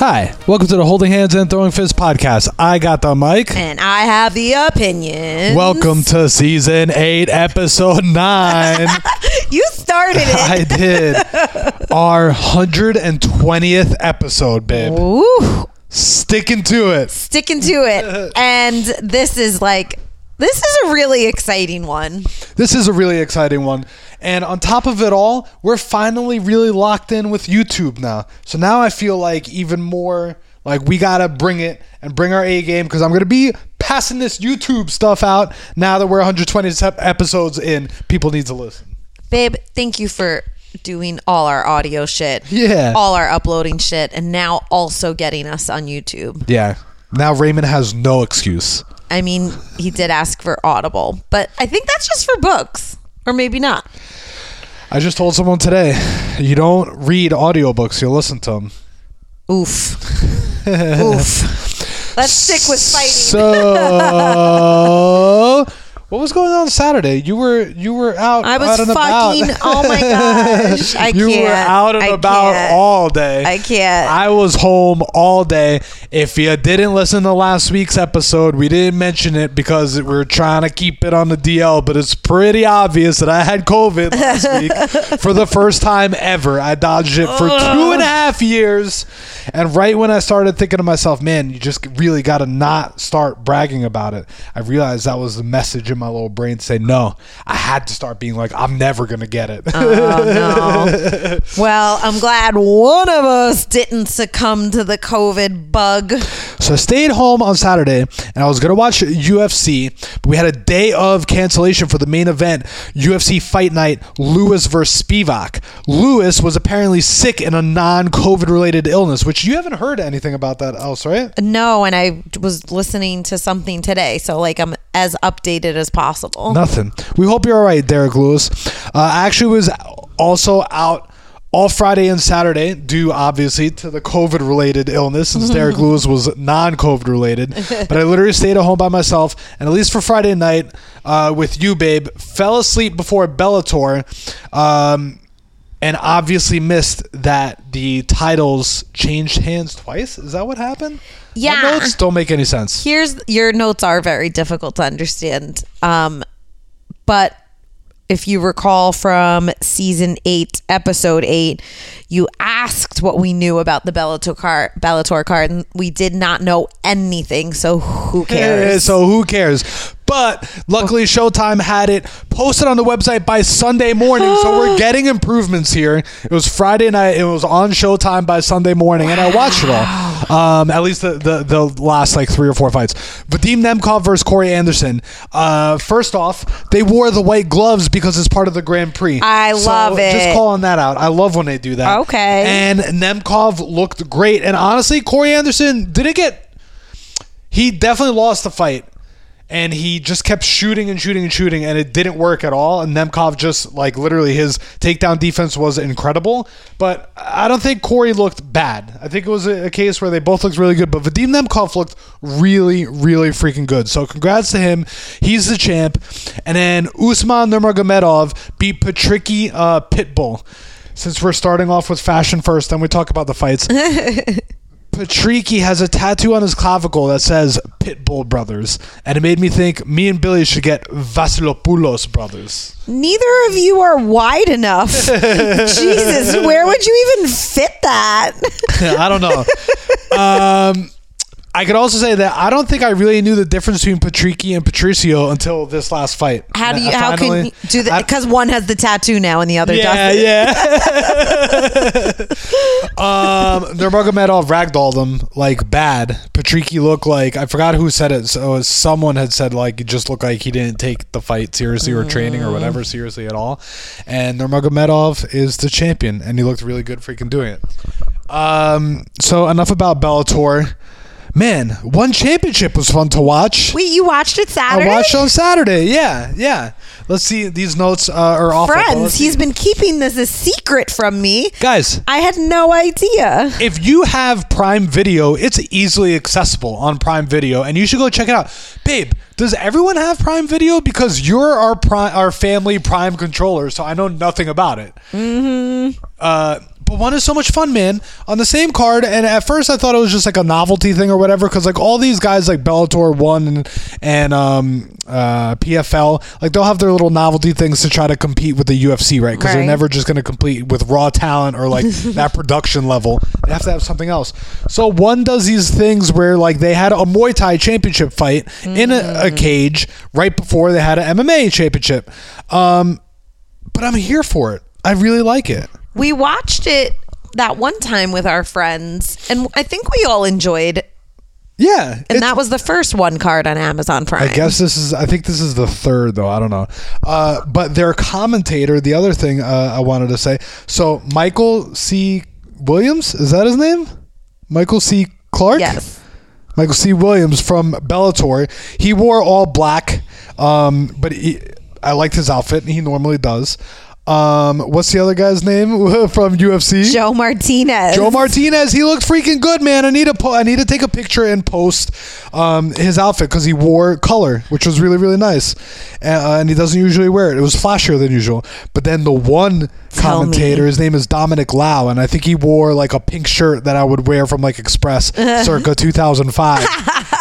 Hi, welcome to the Holding Hands and Throwing Fists podcast. I got the mic. And I have the opinion. Welcome to season eight, episode nine. You started it. I did our 120th episode, babe. Ooh, Sticking to it. sticking to it. And this is like, this is a really exciting one. This is a really exciting one. And on top of it all, we're finally really locked in with YouTube now. So now I feel like even more like we got to bring it and bring our A game because I'm going to be passing this YouTube stuff out now that we're 120 episodes in. People need to listen. Babe, thank you for doing all our audio shit. Yeah. All our uploading shit. And now also getting us on YouTube. Yeah. Now Raymond has no excuse. I mean, he did ask for Audible, but I think that's just for books. Or maybe not. I just told someone today, you don't read audiobooks, you listen to them. Oof. Oof. Let's stick with fighting. So, what was going on Saturday? You were you were out. I was out and fucking. About. Oh my gosh! I you can't. You were out and I about can't. all day. I can't. I was home all day. If you didn't listen to last week's episode, we didn't mention it because we were trying to keep it on the DL, but it's pretty obvious that I had COVID last week for the first time ever. I dodged it for two and a half years. And right when I started thinking to myself, man, you just really got to not start bragging about it, I realized that was the message in my little brain to say, no, I had to start being like, I'm never to get it. Oh no. well, I'm glad one of us didn't succumb to the COVID bug. So I stayed home on Saturday and I was going to watch UFC, but we had a day of cancellation for the main event, UFC Fight Night, Lewis versus Spivac. Lewis was apparently sick in a non COVID related illness, which you haven't heard anything about that else, right? No, and I was listening to something today, so like I'm as updated as possible. Nothing. We hope you're all right, Derrick Lewis. Uh, I actually was also out all Friday and Saturday, due obviously to the COVID related illness, since Derrick Lewis was non COVID related. But I literally stayed at home by myself, and at least for Friday night uh, with you, babe, fell asleep before Bellator. Um, and obviously missed that the titles changed hands twice. Is that what happened? Yeah. My notes don't make any sense. Here's your notes are very difficult to understand. Um, but if you recall from season eight, episode eight, you asked what we knew about the Bellator card, Bellator card, and we did not know anything. So who cares? So who cares? But luckily, Showtime had it posted on the website by Sunday morning, so we're getting improvements here. It was Friday night. It was on Showtime by Sunday morning, and I watched it all. Um, at least the, the the last like three or four fights. Vadim Nemkov versus Corey Anderson. Uh, first off, they wore the white gloves because it's part of the Grand Prix. I So love it. Just calling that out. I love when they do that. Okay. And Nemkov looked great, and honestly, Corey Anderson didn't get he definitely lost the fight and he just kept shooting and shooting and shooting and it didn't work at all. And Nemkov just like literally his takedown defense was incredible. But I don't think Corey looked bad. I think it was a, a case where they both looked really good but Vadim Nemkov looked really really freaking good. So congrats to him. He's the champ. And then Usman Nurmagomedov beat Patricky uh, Pitbull. Since we're starting off with fashion first then we talk about the fights Patricky has a tattoo on his clavicle that says Pitbull Brothers, and it made me think me and Billy should get Vasilopoulos Brothers. Neither of you are wide enough. Jesus, where would you even fit that? I don't know. um, I could also say that I don't think I really knew the difference between Patricky and Patricio until this last fight. How do you? I How can you do that? Because one has the tattoo now and the other yeah, doesn't. yeah. um, Nurmagomedov ragdolled him like bad. Patricky looked like I forgot who said it. So someone had said like it just looked like he didn't take the fight seriously or training or whatever seriously at all. And Nurmagomedov is the champion, and he looked really good freaking doing it. Um, so enough about Bellator. Man, one championship was fun to watch. Wait, you watched it Saturday? I watched on Saturday. Yeah, yeah. Let's see. These notes uh, are awful. Friends, he's been keeping this a secret from me. guys. I had no idea. If you have Prime Video, it's easily accessible on Prime Video, and you should go check it out. Babe, does everyone have Prime Video? Because you're our prime, our family Prime controller, so I know nothing about it. Mm-hmm. Uh, but one is so much fun, man. On the same card, and at first I thought it was just like a novelty thing or whatever, because like all these guys like Bellator One and and um, uh, PFL, like they'll have their little novelty things to try to compete with the UFC, right? Because they're never just going to compete with raw talent or like that production level. They have to have something else. So one does these things where like they had a Muay Thai championship fight in a, a cage right before they had an MMA championship. Um, but I'm here for it. I really like it. We watched it that one time with our friends, and I think we all enjoyed. Yeah, And that was the first one card on Amazon Prime. I guess this is. I think this is the third, though. I don't know. Uh, but their commentator, the other thing uh, I wanted to say. So Michael C. Williams is that his name? Michael C. Clark. Yes. Michael C. Williams from Bellator. He wore all black, um, but he, I liked his outfit. And he normally does. Um, what's the other guy's name from UFC? Joe Martinez. Joe Martinez, he looked freaking good, man. I need to po- I need to take a picture and post um, his outfit because he wore color, which was really really nice, uh, and he doesn't usually wear it. It was flashier than usual. But then the one Tell commentator, me. his name is Dominic Lau, and I think he wore like a pink shirt that I would wear from like Express circa 2005,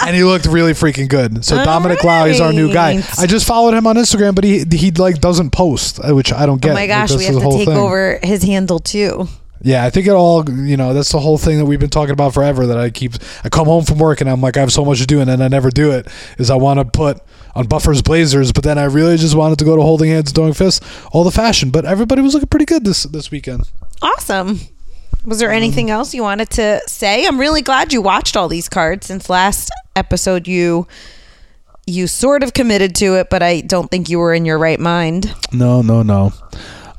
and he looked really freaking good. So Dominic Lau, is our new guy. I just followed him on Instagram, but he he like doesn't post, uh, which I don't get. Oh my Like, gosh, that's we the have to whole take thing. over his handle too. Yeah, I think it all, you know, that's the whole thing that we've been talking about forever that I keep, I come home from work and I'm like, I have so much to do and then I never do it, is I want to put on Buffer's Blazers, but then I really just wanted to go to Holding Hands and Throwing Fists, all the fashion, but everybody was looking pretty good this, this weekend. Awesome. Was there anything else you wanted to say? I'm really glad you watched all these cards since last episode you you sort of committed to it, but I don't think you were in your right mind. No, no, no.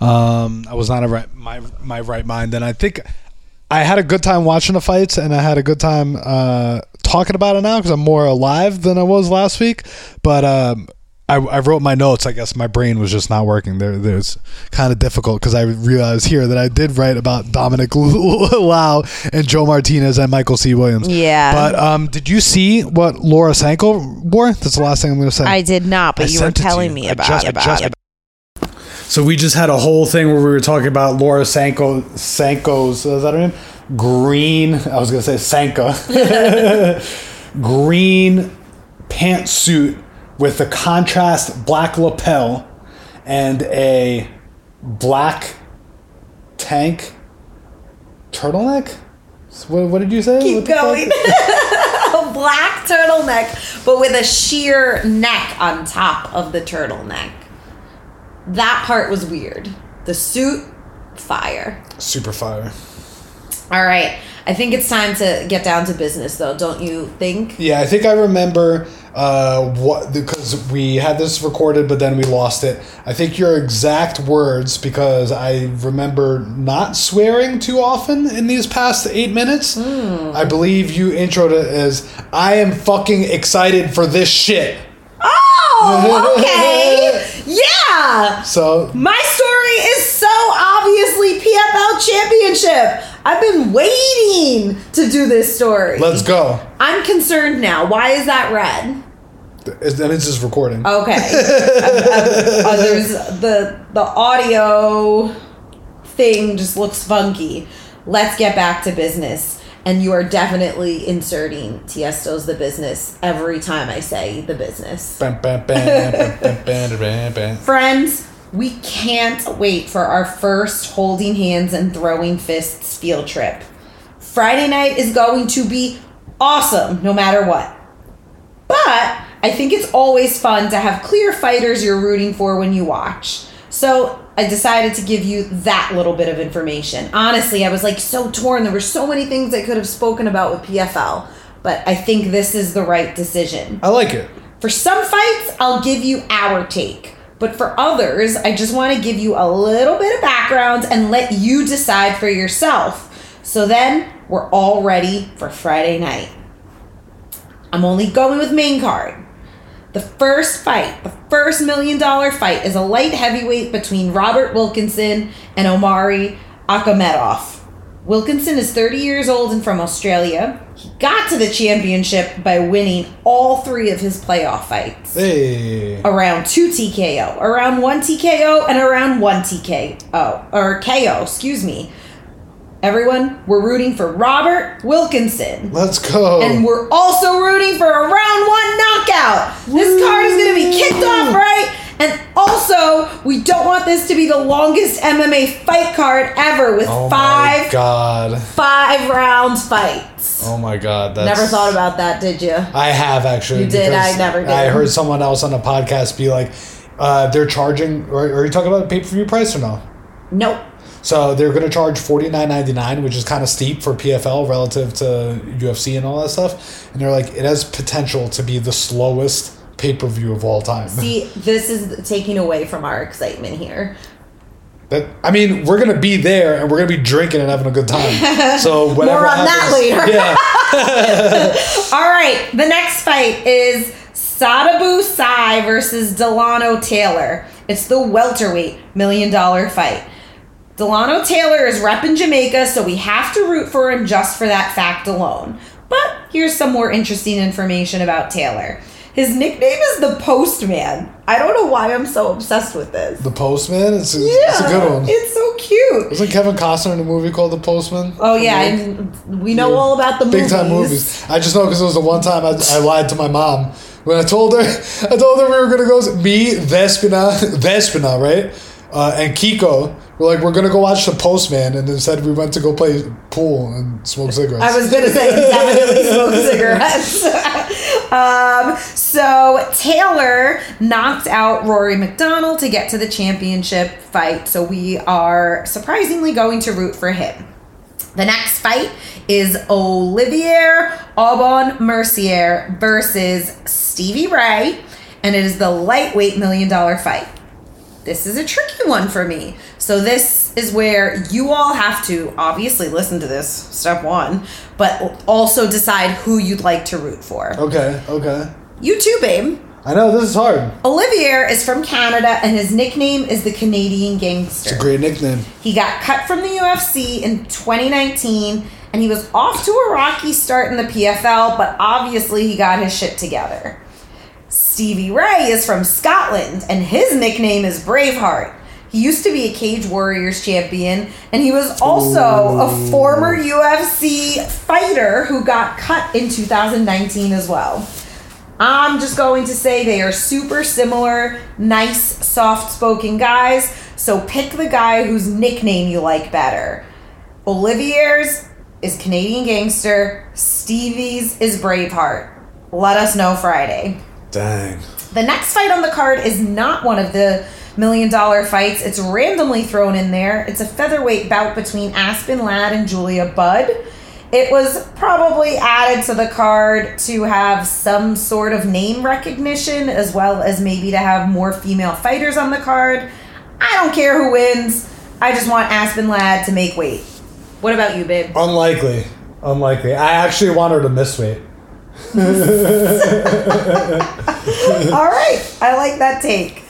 Um, I was not a right, my, my right mind. And I think I had a good time watching the fights and I had a good time, uh, talking about it now because I'm more alive than I was last week. But, um, I, I wrote my notes. I guess my brain was just not working. There, there's kind of difficult because I realized here that I did write about Dominic Lau and Joe Martinez and Michael C. Williams. Yeah. But um, did you see what Laura Sanko wore? That's the last thing I'm going to say. I did not, but I you were sent it to telling you. me about just- about just- it. So we just had a whole thing where we were talking about Laura Sanko, Sanko's, is that her name? Green, I was going to say Sanka. Green pantsuit with a contrast black lapel and a black tank turtleneck? What, what did you say? The fuck? a black turtleneck, but with a sheer neck on top of the turtleneck. That part was weird. The suit, fire. Super fire. All right. I think it's time to get down to business, though, don't you think? Yeah, I think I remember uh, what because we had this recorded, but then we lost it. I think your exact words because I remember not swearing too often in these past eight minutes. I believe you introed it as "I am fucking excited for this shit." Oh, okay. yeah. So My story is so obviously PFL championship. I've been waiting to do this story. let's go. I'm concerned now. Why is that red? And it's just recording. Okay. Uh, there's the the audio thing just looks funky. Let's get back to business. And you are definitely inserting Tiesto's the business every time I say the business. Friends, we can't wait for our first holding hands and throwing fists field trip. Friday night is going to be awesome no matter what. But I think it's always fun to have clear fighters you're rooting for when you watch. So I decided to give you that little bit of information. Honestly, I was like so torn. There were so many things I could have spoken about with PFL, but I think this is the right decision. I like it. For some fights, I'll give you our take. But for others, I just want to give you a little bit of background and let you decide for yourself. So then we're all ready for Friday night. I'm only going with main card. The first fight, the first million dollar fight, is a light heavyweight between Robert Wilkinson and Omari Akhmedov. Wilkinson is 30 years old and from Australia. He got to the championship by winning all three of his playoff fights Hey. around 2 TKO, around 1 TKO, and around 1 TKO, or KO, excuse me. Everyone, we're rooting for Robert Wilkinson. Let's go. And we're also rooting for a round one knockout. This card is going to be kicked off right. And also, we don't want this to be the longest MMA fight card ever with oh five god. five round fights. Oh my god. That's, Never thought about that, did you? I have actually. You did, I never did. I heard someone else on a podcast be like, uh, they're charging. Or, are you talking about pay per view price or no? Nope. So they're going to charge forty nine ninety nine, which is kind of steep for PFL relative to UFC and all that stuff. And they're like, it has potential to be the slowest pay per view of all time. See, this is taking away from our excitement here. That I mean, we're gonna be there and we're gonna be drinking and having a good time. So whatever. More on that later. Yeah. All right, the next fight is Sadibou Sy versus Dilano Taylor. It's the welterweight million dollar fight. Dilano Taylor is repping Jamaica, so we have to root for him just for that fact alone. But here's some more interesting information about Taylor. His nickname is the Postman. I don't know why I'm so obsessed with this. The Postman. It's, a- yeah, it's a good one. It's so cute. Wasn't Kevin Costner in a movie called The Postman? Oh yeah, and we know all about the Big movies. time movies. I just know because it was the one time I, I lied to my mom when I told her I told her we were gonna go me Vespina Vespina right uh, and Kiko were like we're gonna go watch The Postman and instead we went to go play pool and smoke cigarettes. I was gonna say definitely smoke cigarettes. um, so Taylor knocked out Rory MacDonald to get to the championship fight. So we are surprisingly going to root for him. The next fight is Olivier Aubin-Mercier versus Stevie Ray, and it is the lightweight million dollar fight. This is a tricky one for me. So, this is where you all have to obviously listen to this, step one, but also decide who you'd like to root for. okay, okay. You too, babe. I know this is hard. Olivier is from Canada, and his nickname is the Canadian Gangster. It's a great nickname. He got cut from the UFC in 2019 and he was off to a rocky start in the PFL, but obviously he got his shit together. Stevie Ray is from Scotland and his nickname is Braveheart. He used to be a Cage Warriors champion and he was also a former UFC fighter who got cut in 2019 as well. I'm just going to say they are super similar, nice, soft spoken guys. So pick the guy whose nickname you like better. Olivier's is Canadian Gangster, Stevie's is Braveheart. Let us know Friday. Dang. The next fight on the card is not one of the million dollar fights. It's randomly thrown in there. It's a featherweight bout between Aspen Ladd and Julia Budd. It was probably added to the card to have some sort of name recognition as well as maybe to have more female fighters on the card. I don't care who wins. I just want Aspen Ladd to make weight. What about you, babe? Unlikely. Unlikely. I actually want her to miss weight. All right, I like that take.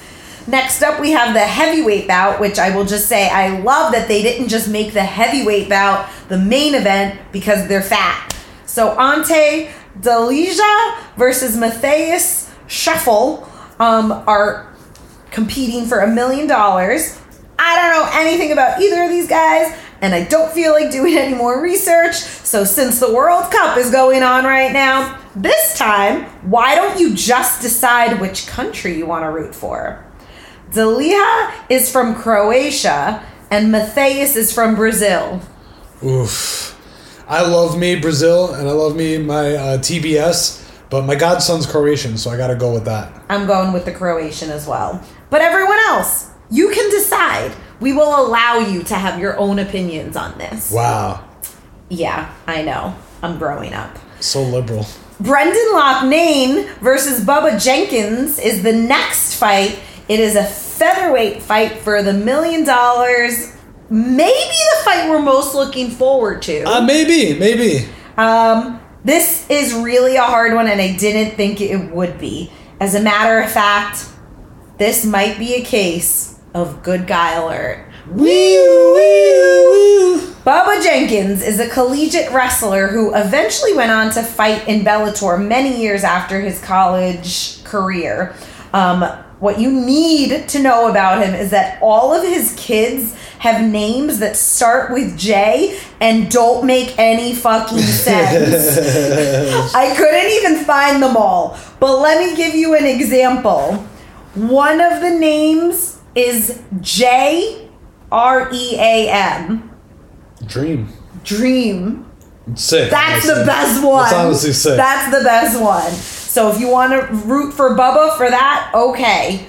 Next up, we have the heavyweight bout, which I will just say I love that they didn't just make the heavyweight bout the main event because they're fat. So Ante Delija versus Matheus Scheffel um, are competing for a million dollars. I don't know anything about either of these guys, and I don't feel like doing any more research. So, since the World Cup is going on right now, this time, why don't you just decide which country you want to root for? Delija is from Croatia, and Matheus is from Brazil. Oof. I love me Brazil and I love me my uh, TBS, but my godson's Croatian, so I gotta go with that. I'm going with the Croatian as well. But everyone else, you can decide. We will allow you to have your own opinions on this. Wow. Yeah, I know. I'm growing up. So liberal. Brendan Loughnane versus Bubba Jenkins is the next fight. It is a featherweight fight for the million dollars. Maybe the fight we're most looking forward to. Uh, maybe, maybe. Um, This is really a hard one, and I didn't think it would be. As a matter of fact, this might be a case of good guy alert. wee wee wee. Bubba Jenkins is a collegiate wrestler who eventually went on to fight in Bellator many years after his college career. Um, what you need to know about him is that all of his kids have names that start with J and don't make any fucking sense. I couldn't even find them all. But let me give you an example. One of the names is J R E A M. Dream. Dream. Sick. That's honestly. the best one. That's honestly sick. That's the best one. So if you want to root for Bubba for that, okay.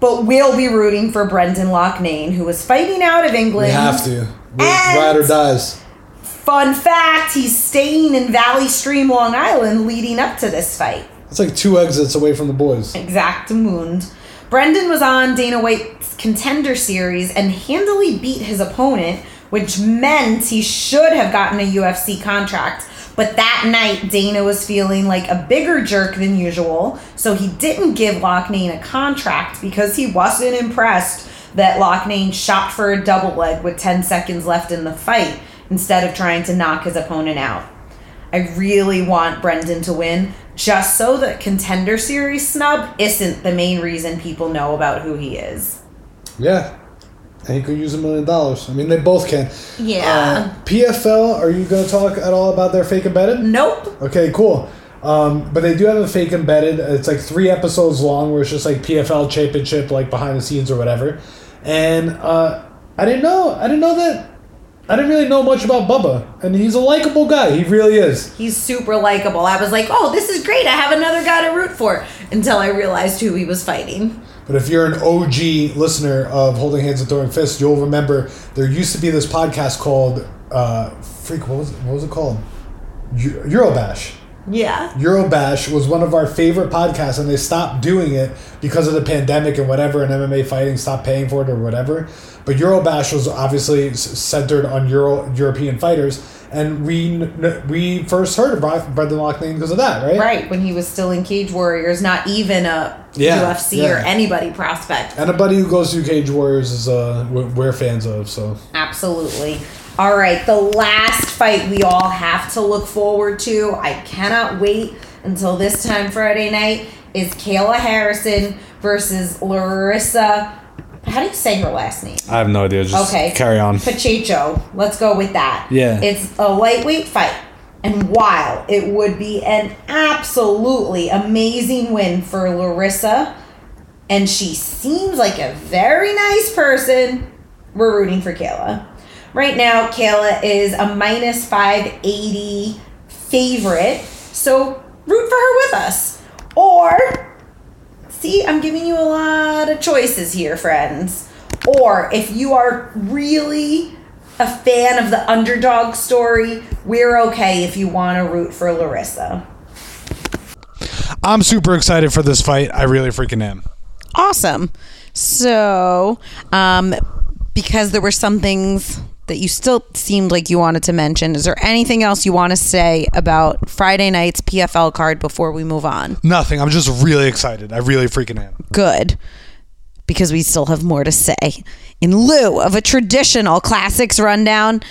But we'll be rooting for Brendan Loughnane, who was fighting out of England. we have to. We- And- Ride or dies. Fun fact: He's staying in Valley Stream, Long Island, leading up to this fight. It's like two exits away from the boys. Exactamund. Brendan was on Dana White's contender series and handily beat his opponent, which meant he should have gotten a UFC contract. But that night, Dana was feeling like a bigger jerk than usual, so he didn't give Loughnane a contract because he wasn't impressed that Loughnane shot for a double leg with 10 seconds left in the fight instead of trying to knock his opponent out. I really want Brendan to win, just so that contender series snub isn't the main reason people know about who he is. Yeah. And he could use a million dollars. I mean, they both can. Yeah. Uh, PFL, are you going to talk at all about their fake embedded? Nope. Okay, cool. Um, but they do have a fake embedded. It's like three episodes long, where it's just like PFL championship, like behind the scenes or whatever. And uh, I didn't know. I didn't know that. I didn't really know much about Bubba, and he's a likable guy. He really is. He's super likable. I was like, oh, this is great. I have another guy to root for until I realized who he was fighting. But if you're an OG listener of Holding Hands and Throwing Fists, you'll remember there used to be this podcast called uh, Freak. What was it, what was it called? Eu- Eurobash. Yeah. Eurobash was one of our favorite podcasts, and they stopped doing it because of the pandemic and whatever, and MMA fighting stopped paying for it or whatever. But Eurobash was obviously centered on Euro European fighters, and we we first heard of Bra- Brendan Loughnane because of that, right? Right. When he was still in Cage Warriors, not even a Yeah, UFC or anybody prospect. Anybody who goes through Cage Warriors is uh we're fans of. So Absolutely. All right, the last fight we all have to look forward to. I cannot wait until this time Friday night is Kayla Harrison versus Larissa. How do you say her last name? I have no idea. Just Okay. carry on. Pacheco. Let's go with that. Yeah. It's a lightweight fight. And while it would be an absolutely amazing win for Larissa, and she seems like a very nice person, we're rooting for Kayla. Right now, Kayla is a minus 580 favorite, so root for her with us. Or See, I'm giving you a lot of choices here, friends. Or if you are really a fan of the underdog story, we're okay if you want to root for Larissa. I'm super excited for this fight. I really freaking am. Awesome. So, um, because there were some things that you still seemed like you wanted to mention, is there anything else you want to say about Friday night's PFL card before we move on? Nothing. I'm just really excited. I really freaking am. good because we still have more to say. In lieu of a traditional classics rundown,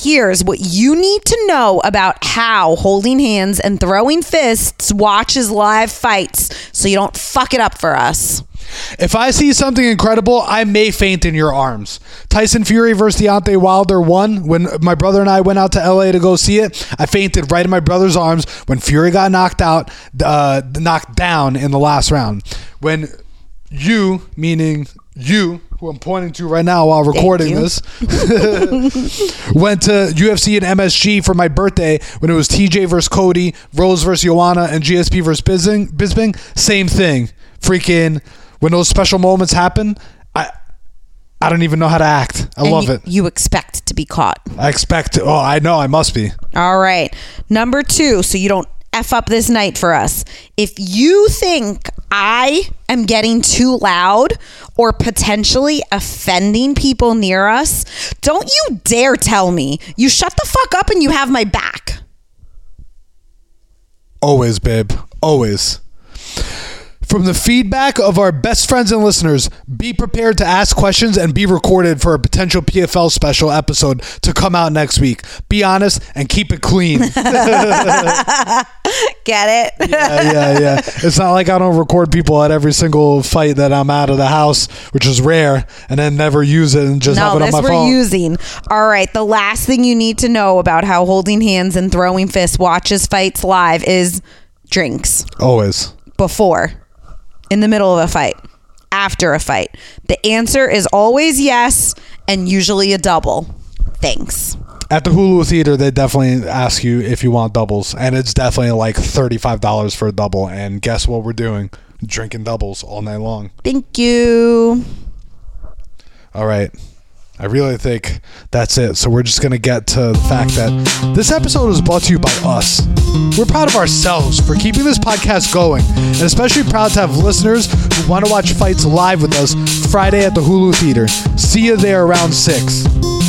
here's what you need to know about how holding hands and throwing fists watches live fights so you don't fuck it up for us. If I see something incredible, I may faint in your arms. Tyson Fury versus Deontay Wilder one. When my brother and I went out to LA to go see it, I fainted right in my brother's arms when Fury got knocked out, uh, knocked down in the last round. When you, meaning you, who I'm pointing to right now while recording this, went to UFC and MSG for my birthday when it was TJ versus Cody, Rose versus Joanna, and GSP versus Bisping. Bisping same thing. Freaking when those special moments happen, I I don't even know how to act. I And love you, it. You expect to be caught. I expect. Oh, I know. I must be. All right. Number two, so you don't F up this night for us. If you think I am getting too loud or potentially offending people near us, don't you dare tell me. You shut the fuck up and you have my back. Always, babe. Always. From the feedback of our best friends and listeners, be prepared to ask questions and be recorded for a potential PFL special episode to come out next week. Be honest and keep it clean. Get it? yeah, yeah. Yeah. It's not like I don't record people at every single fight that I'm out of the house, which is rare, and then never use it and just No, have it on my we're phone. using. All right. The last thing you need to know about how holding hands and throwing fists watches fights live is drinks Always. before, in the middle of a fight, after a fight. The answer is always yes, and usually a double. Thanks. At the Hulu Theater, they definitely ask you if you want doubles, and it's definitely like thirty-five dollars for a double. And guess what we're doing? Drinking doubles all night long. Thank you. All right. I really think that's it. So we're just going to get to the fact that this episode is brought to you by us. We're proud of ourselves for keeping this podcast going, and especially proud to have listeners who want to watch fights live with us Friday at the Hulu Theater. See you there around 6.